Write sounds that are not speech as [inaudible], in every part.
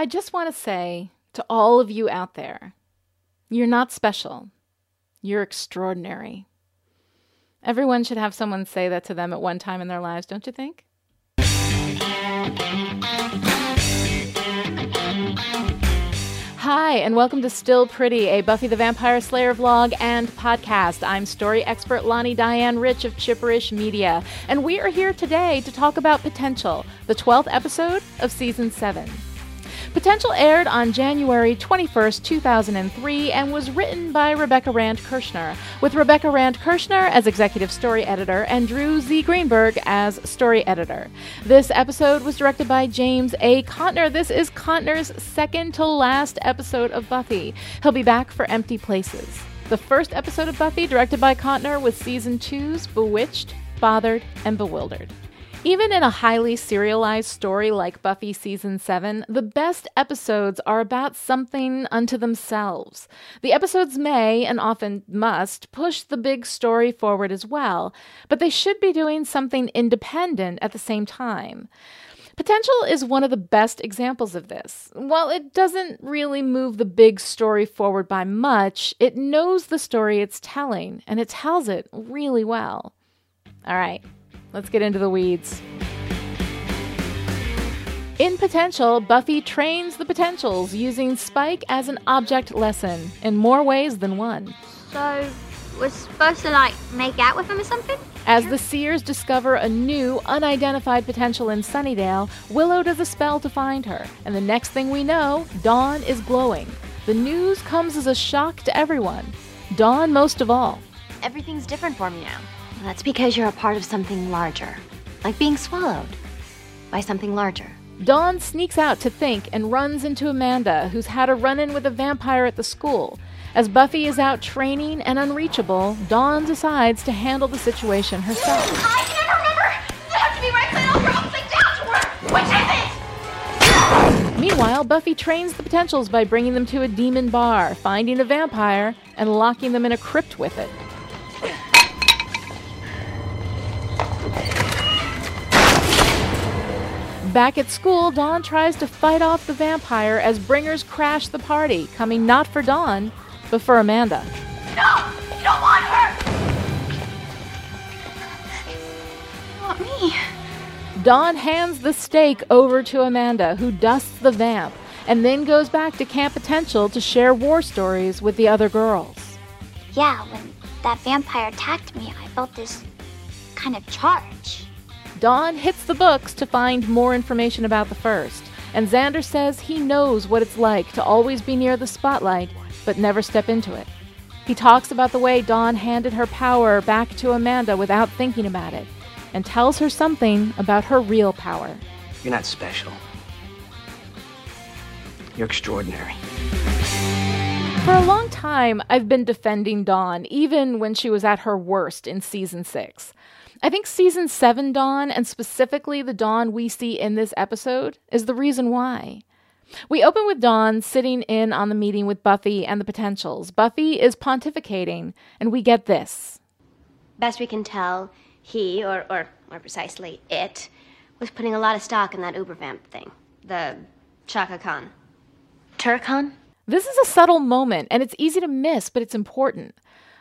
I just want to say to all of you out there you're not special, you're extraordinary. Everyone should have someone say that to them at one time in their lives, don't you think? Hi, and welcome to Still Pretty, a Buffy the Vampire Slayer vlog and podcast. I'm story expert Lani Diane Rich of Chipperish Media, and we are here today to talk about Potential, the 12th episode of season 7. Potential aired on January 21st, 2003, and was written by Rebecca Rand Kirshner, with Rebecca Rand Kirshner as executive story editor and Drew Z. Greenberg as story editor. This episode was directed by James A. Contner. This is Contner's second to last episode of Buffy. He'll be back for Empty Places. The first episode of Buffy, directed by Contner, was season two's Bewitched, Bothered, and Bewildered. Even in a highly serialized story like Buffy Season 7, the best episodes are about something unto themselves. The episodes may, and often must, push the big story forward as well, but they should be doing something independent at the same time. Potential is one of the best examples of this. While it doesn't really move the big story forward by much, it knows the story it's telling, and it tells it really well. All right, Let's get into the weeds. In Potential, Buffy trains the potentials using Spike as an object lesson in more ways than one. So, we're supposed to like make out with him or something? As the Seers discover a new, unidentified potential in Sunnydale, Willow does a spell to find her, and the next thing we know, Dawn is glowing. The news comes as a shock to everyone, Dawn most of all. Everything's different for me now. That's because you're a part of something larger, like being swallowed by something larger. Dawn sneaks out to think and runs into Amanda, who's had a run in with a vampire at the school. As Buffy is out training and unreachable, Dawn decides to handle the situation herself. I can't remember! You have to be right side over, upside down to work! Which is it? Meanwhile, Buffy trains the potentials by bringing them to a demon bar, finding a vampire, and locking them in a crypt with it. Back at school, Dawn tries to fight off the vampire as bringers crash the party, coming not for Dawn, but for Amanda. No! You don't want her! You want me? Dawn hands the stake over to Amanda, who dusts the vamp, and then goes back to Camp Potential to share war stories with the other girls. Yeah, when that vampire attacked me, I felt this kind of charge. Dawn hits the books to find more information about the first, and Xander says he knows what it's like to always be near the spotlight, but never step into it. He talks about the way Dawn handed her power back to Amanda without thinking about it, and tells her something about her real power. You're not special. You're extraordinary. For a long time, I've been defending Dawn, even when she was at her worst in season six. I think season seven Dawn, and specifically the Dawn we see in this episode, is the reason why. We open with Dawn sitting in on the meeting with Buffy and the potentials. Buffy is pontificating, and we get this. Best we can tell, he, or, or more precisely, it, was putting a lot of stock in that Ubervamp thing. The Chaka Khan. Turok-Han? This is a subtle moment, and it's easy to miss, but it's important.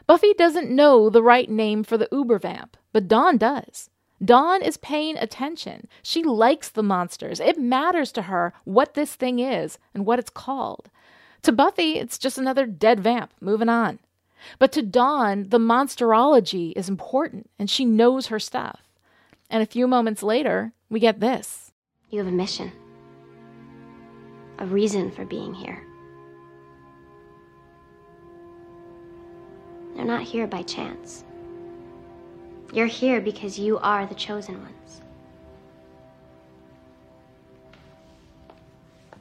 Buffy doesn't know the right name for the Ubervamp, but Dawn does. Dawn is paying attention. She likes the monsters. It matters to her what this thing is and what it's called. To Buffy, it's just another dead vamp. Moving on. But to Dawn, the monsterology is important and she knows her stuff. And a few moments later, we get this You have a mission, a reason for being here. They're not here by chance. You're here because you are the chosen ones.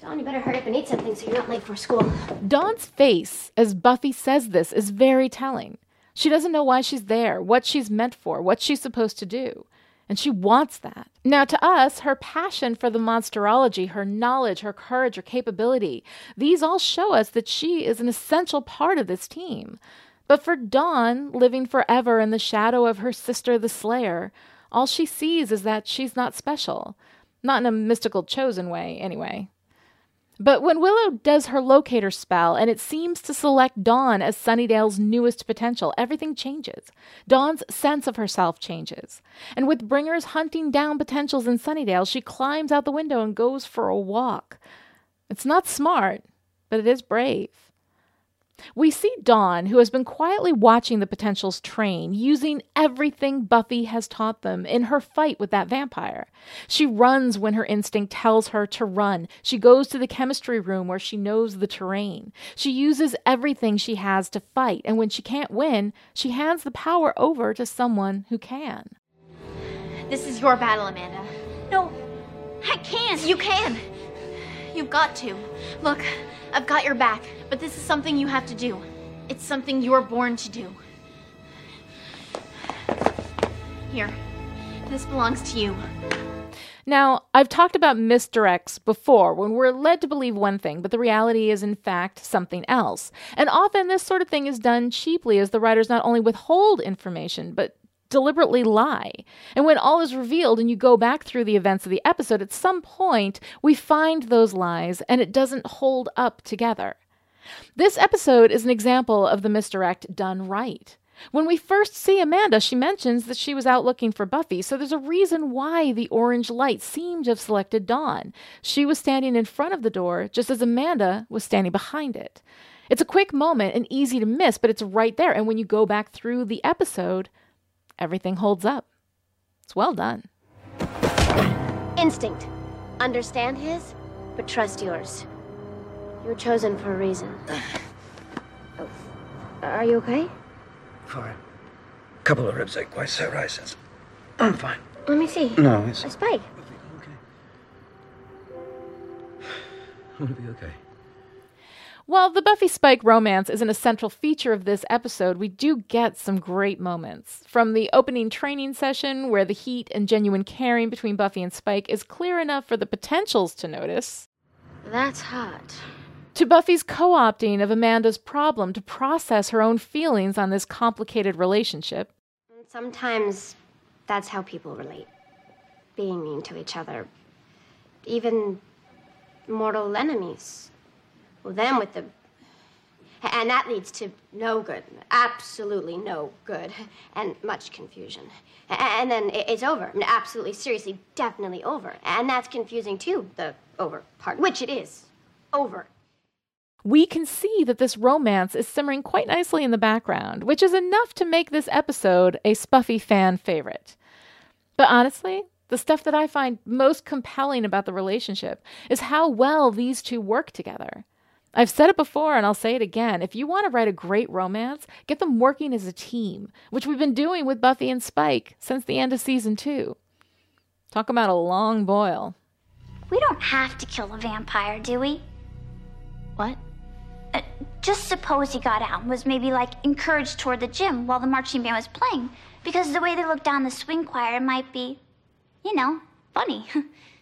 Dawn, you better hurry up and eat something so you're not late for school. Dawn's face as Buffy says this is very telling. She doesn't know why she's there, what she's meant for, what she's supposed to do. And she wants that. Now, to us, her passion for the monsterology, her knowledge, her courage, her capability, these all show us that she is an essential part of this team. But for Dawn, living forever in the shadow of her sister, the Slayer, all she sees is that she's not special. Not in a mystical chosen way, anyway. But when Willow does her locator spell and it seems to select Dawn as Sunnydale's newest potential, everything changes. Dawn's sense of herself changes. And with Bringers hunting down potentials in Sunnydale, she climbs out the window and goes for a walk. It's not smart, but it is brave. We see Dawn, who has been quietly watching the potentials train, using everything Buffy has taught them in her fight with that vampire. She runs when her instinct tells her to run. She goes to the chemistry room where she knows the terrain. She uses everything she has to fight, and when she can't win, she hands the power over to someone who can. This is your battle, Amanda. No, I can't. You can. You've got to. Look, I've got your back, but this is something you have to do. It's something you're born to do. Here, this belongs to you. Now, I've talked about misdirects before when we're led to believe one thing, but the reality is, in fact, something else. And often this sort of thing is done cheaply as the writers not only withhold information, but deliberately lie. And when all is revealed and you go back through the events of the episode, at some point we find those lies and it doesn't hold up together. This episode is an example of the misdirect done right. When we first see Amanda, she mentions that she was out looking for Buffy, so there's a reason why the orange light seemed to have selected Dawn. She was standing in front of the door, just as Amanda was standing behind it. It's a quick moment and easy to miss, but it's right there. And when you go back through the episode, everything holds up. It's well done. Instinct. Understand his, but trust yours. You were chosen for a reason. [sighs] Oh. Are you okay? Fine. Couple of ribs ache quite set right since. I'm fine. Let me see. No, it's A spike. okay. [sighs] I'm gonna be okay. While the Buffy Spike romance isn't a central feature of this episode, we do get some great moments. From the opening training session, where the heat and genuine caring between Buffy and Spike is clear enough for the potentials to notice, That's hot. to Buffy's co opting of Amanda's problem to process her own feelings on this complicated relationship, Sometimes that's how people relate. Being mean to each other. Even mortal enemies. Well, then with the. And that leads to no good. Absolutely no good. And much confusion. And then it's over. Absolutely, seriously, definitely over. And that's confusing too, the over part, which it is. Over. we can see that this romance is simmering quite nicely in the background, which is enough to make this episode a Spuffy fan favorite. But honestly, the stuff that I find most compelling about the relationship is how well these two work together. I've said it before and I'll say it again. If you want to write a great romance, get them working as a team, which we've been doing with Buffy and Spike since the end of season two. Talk about a long boil. We don't have to kill a vampire, do we? What? Uh, just suppose he got out and was maybe like encouraged toward the gym while the marching band was playing. Because the way they looked down the swing choir might be, you know, funny. [laughs]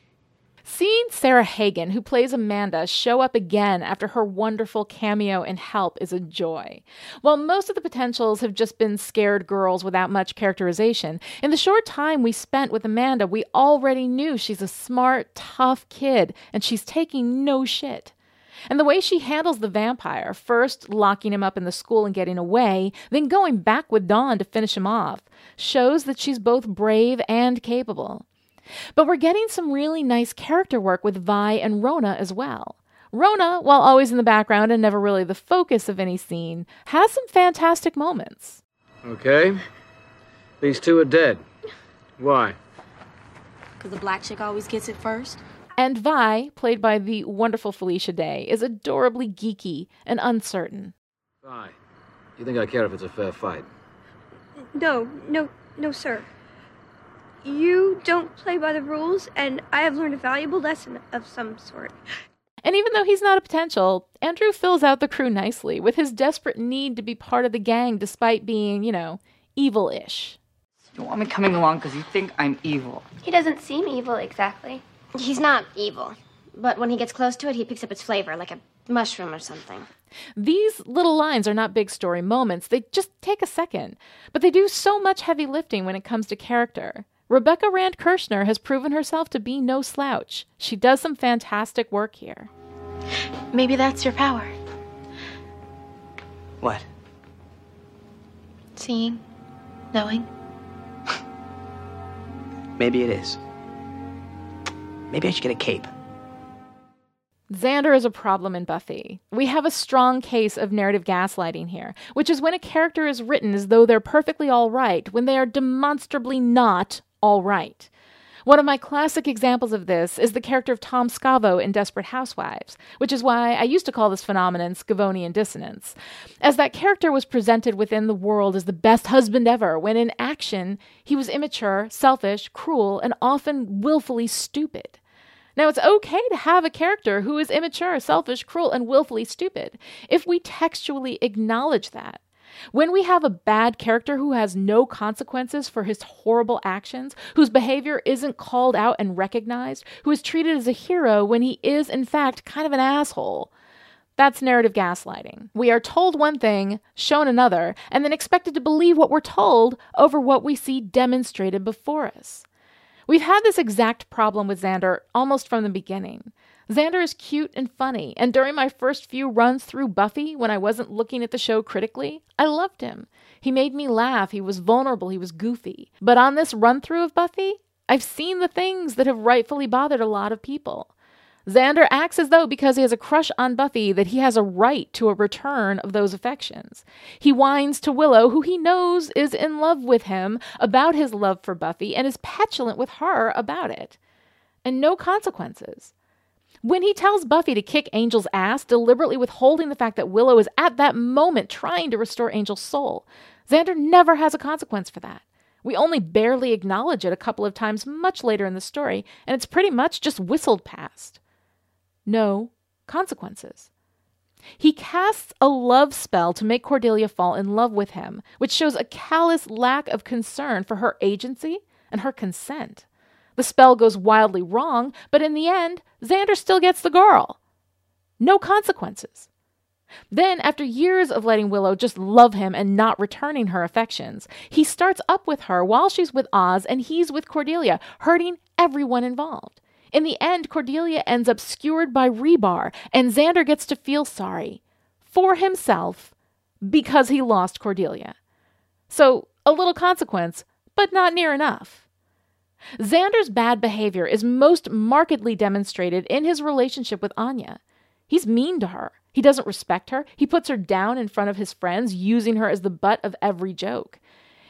Seeing Sarah Hagan, who plays Amanda, show up again after her wonderful cameo in Help is a joy. While most of the potentials have just been scared girls without much characterization, in the short time we spent with Amanda, we already knew she's a smart, tough kid and she's taking no shit. And the way she handles the vampire, first locking him up in the school and getting away, then going back with Dawn to finish him off, shows that she's both brave and capable. But we're getting some really nice character work with Vi and Rona as well. Rona, while always in the background and never really the focus of any scene, has some fantastic moments. Okay. These two are dead. Why? Because the black chick always gets it first? And Vi, played by the wonderful Felicia Day, is adorably geeky and uncertain. Why? You think I care if it's a fair fight? No, no, no, sir. You don't play by the rules, and I have learned a valuable lesson of some sort. And even though he's not a potential, Andrew fills out the crew nicely with his desperate need to be part of the gang despite being, you know, evil ish. You don't want me coming along because you think I'm evil. He doesn't seem evil exactly. He's not evil. But when he gets close to it, he picks up its flavor, like a mushroom or something. These little lines are not big story moments, they just take a second. But they do so much heavy lifting when it comes to character. Rebecca Rand Kirshner has proven herself to be no slouch. She does some fantastic work here. Maybe that's your power. What? Seeing, knowing. [laughs] Maybe it is. Maybe I should get a cape. Xander is a problem in Buffy. We have a strong case of narrative gaslighting here, which is when a character is written as though they're perfectly all right when they are demonstrably not all right. One of my classic examples of this is the character of Tom Scavo in Desperate Housewives, which is why I used to call this phenomenon Scavonian dissonance, as that character was presented within the world as the best husband ever, when in action he was immature, selfish, cruel, and often willfully stupid. Now, it's okay to have a character who is immature, selfish, cruel, and willfully stupid if we textually acknowledge that. When we have a bad character who has no consequences for his horrible actions, whose behavior isn't called out and recognized, who is treated as a hero when he is, in fact, kind of an asshole, that's narrative gaslighting. We are told one thing, shown another, and then expected to believe what we're told over what we see demonstrated before us. We've had this exact problem with Xander almost from the beginning. Xander is cute and funny, and during my first few runs through Buffy, when I wasn't looking at the show critically, I loved him. He made me laugh, he was vulnerable, he was goofy. But on this run through of Buffy, I've seen the things that have rightfully bothered a lot of people. Xander acts as though because he has a crush on Buffy that he has a right to a return of those affections. He whines to Willow, who he knows is in love with him, about his love for Buffy and is petulant with her about it. And no consequences. When he tells Buffy to kick Angel's ass, deliberately withholding the fact that Willow is at that moment trying to restore Angel's soul, Xander never has a consequence for that. We only barely acknowledge it a couple of times much later in the story, and it's pretty much just whistled past no consequences. He casts a love spell to make Cordelia fall in love with him, which shows a callous lack of concern for her agency and her consent. The spell goes wildly wrong, but in the end, Xander still gets the girl. No consequences. Then, after years of letting Willow just love him and not returning her affections, he starts up with her while she's with Oz and he's with Cordelia, hurting everyone involved. In the end, Cordelia ends skewered by rebar, and Xander gets to feel sorry for himself because he lost Cordelia. So, a little consequence, but not near enough. Xander's bad behavior is most markedly demonstrated in his relationship with Anya. He's mean to her. He doesn't respect her. He puts her down in front of his friends, using her as the butt of every joke.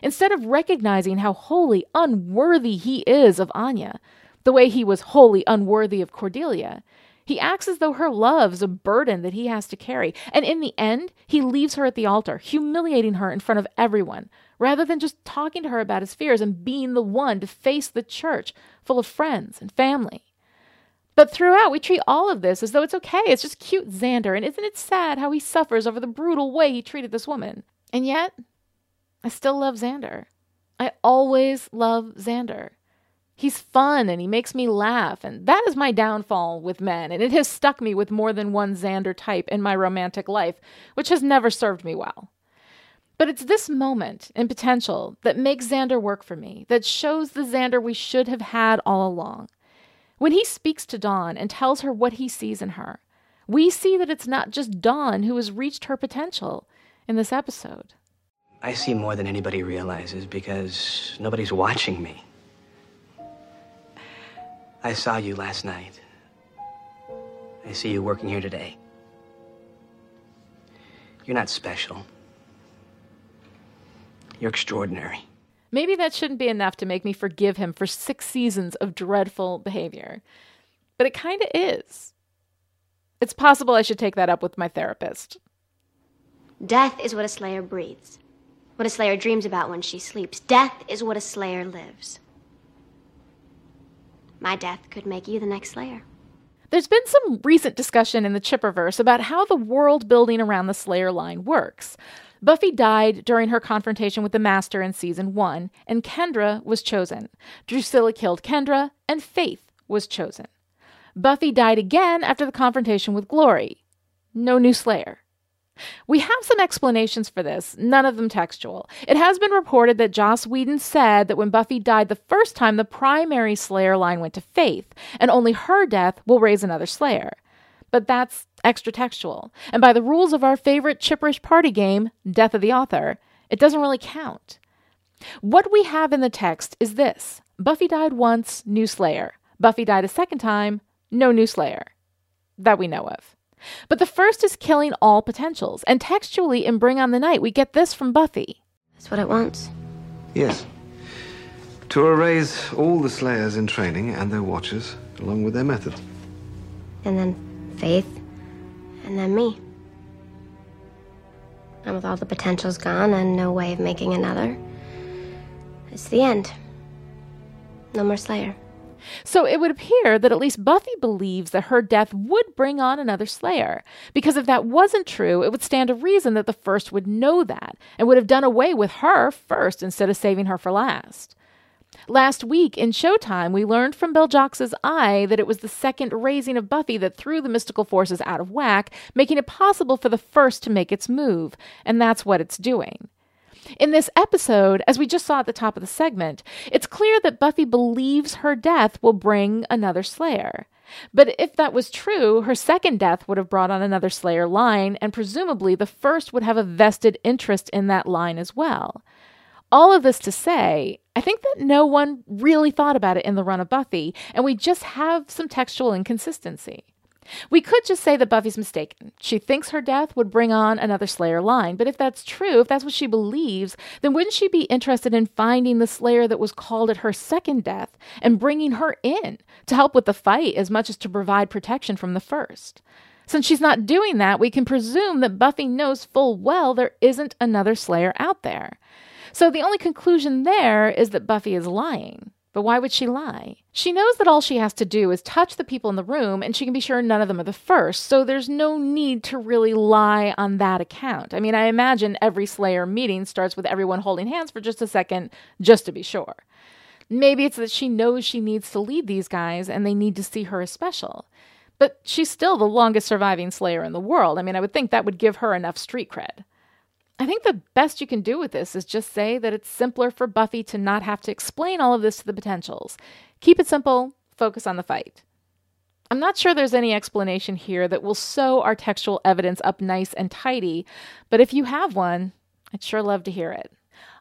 Instead of recognizing how wholly unworthy he is of Anya, the way he was wholly unworthy of Cordelia. He acts as though her love's a burden that he has to carry, and in the end, he leaves her at the altar, humiliating her in front of everyone, rather than just talking to her about his fears and being the one to face the church full of friends and family. But throughout, we treat all of this as though it's okay. It's just cute Xander, and isn't it sad how he suffers over the brutal way he treated this woman? And yet, I still love Xander. I always love Xander. He's fun and he makes me laugh, and that is my downfall with men, and it has stuck me with more than one Xander type in my romantic life, which has never served me well. But it's this moment in potential that makes Xander work for me, that shows the Xander we should have had all along. When he speaks to Dawn and tells her what he sees in her, we see that it's not just Dawn who has reached her potential in this episode. I see more than anybody realizes because nobody's watching me. I saw you last night. I see you working here today. You're not special. You're extraordinary. Maybe that shouldn't be enough to make me forgive him for six seasons of dreadful behavior. But it kind of is. It's possible I should take that up with my therapist. Death is what a slayer breathes, what a slayer dreams about when she sleeps. Death is what a slayer lives. My death could make you the next Slayer. There's been some recent discussion in the Chipperverse about how the world building around the Slayer line works. Buffy died during her confrontation with the Master in season one, and Kendra was chosen. Drusilla killed Kendra, and Faith was chosen. Buffy died again after the confrontation with Glory. No new Slayer. We have some explanations for this, none of them textual. It has been reported that Joss Whedon said that when Buffy died the first time, the primary Slayer line went to Faith, and only her death will raise another Slayer. But that's extra textual. And by the rules of our favorite chipperish party game, Death of the Author, it doesn't really count. What we have in the text is this Buffy died once, new Slayer. Buffy died a second time, no new Slayer. That we know of. But the first is killing all potentials, and textually in Bring on the Night, we get this from Buffy. That's what it wants. Yes. To erase all the Slayers in training and their watchers, along with their method. And then Faith. And then me. And with all the potentials gone and no way of making another, it's the end. No more Slayer. So it would appear that at least Buffy believes that her death would bring on another Slayer. Because if that wasn't true, it would stand to reason that the first would know that and would have done away with her first instead of saving her for last. Last week in Showtime, we learned from Bill Jox's eye that it was the second raising of Buffy that threw the mystical forces out of whack, making it possible for the first to make its move, and that's what it's doing. In this episode, as we just saw at the top of the segment, it's clear that Buffy believes her death will bring another Slayer. But if that was true, her second death would have brought on another Slayer line, and presumably the first would have a vested interest in that line as well. All of this to say, I think that no one really thought about it in the run of Buffy, and we just have some textual inconsistency. We could just say that Buffy's mistaken. She thinks her death would bring on another Slayer line, but if that's true, if that's what she believes, then wouldn't she be interested in finding the Slayer that was called at her second death and bringing her in to help with the fight as much as to provide protection from the first? Since she's not doing that, we can presume that Buffy knows full well there isn't another Slayer out there. So the only conclusion there is that Buffy is lying. But why would she lie? She knows that all she has to do is touch the people in the room and she can be sure none of them are the first, so there's no need to really lie on that account. I mean, I imagine every Slayer meeting starts with everyone holding hands for just a second, just to be sure. Maybe it's that she knows she needs to lead these guys and they need to see her as special. But she's still the longest surviving Slayer in the world. I mean, I would think that would give her enough street cred. I think the best you can do with this is just say that it's simpler for Buffy to not have to explain all of this to the potentials. Keep it simple, focus on the fight. I'm not sure there's any explanation here that will sew our textual evidence up nice and tidy, but if you have one, I'd sure love to hear it.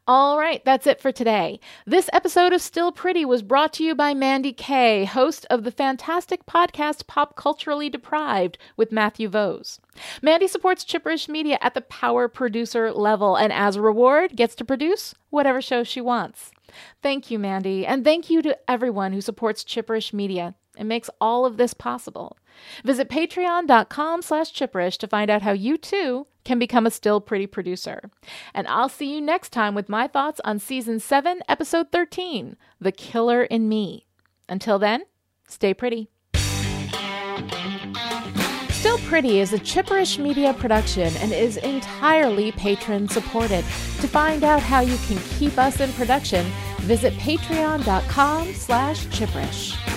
All right, that's it for today. This episode of Still Pretty was brought to you by Mandy Kay, host of the fantastic podcast Pop Culturally Deprived with Matthew Vose. Mandy supports Chipperish Media at the power producer level and as a reward gets to produce whatever show she wants. Thank you, Mandy, and thank you to everyone who supports Chipperish Media and makes all of this possible. Visit patreon.com slash chipperish to find out how you too can become a still pretty producer. And I'll see you next time with my thoughts on season 7, episode 13, The Killer in Me. Until then, stay pretty. Still Pretty is a Chipperish media production and is entirely patron supported. To find out how you can keep us in production, visit patreon.com slash chipperish.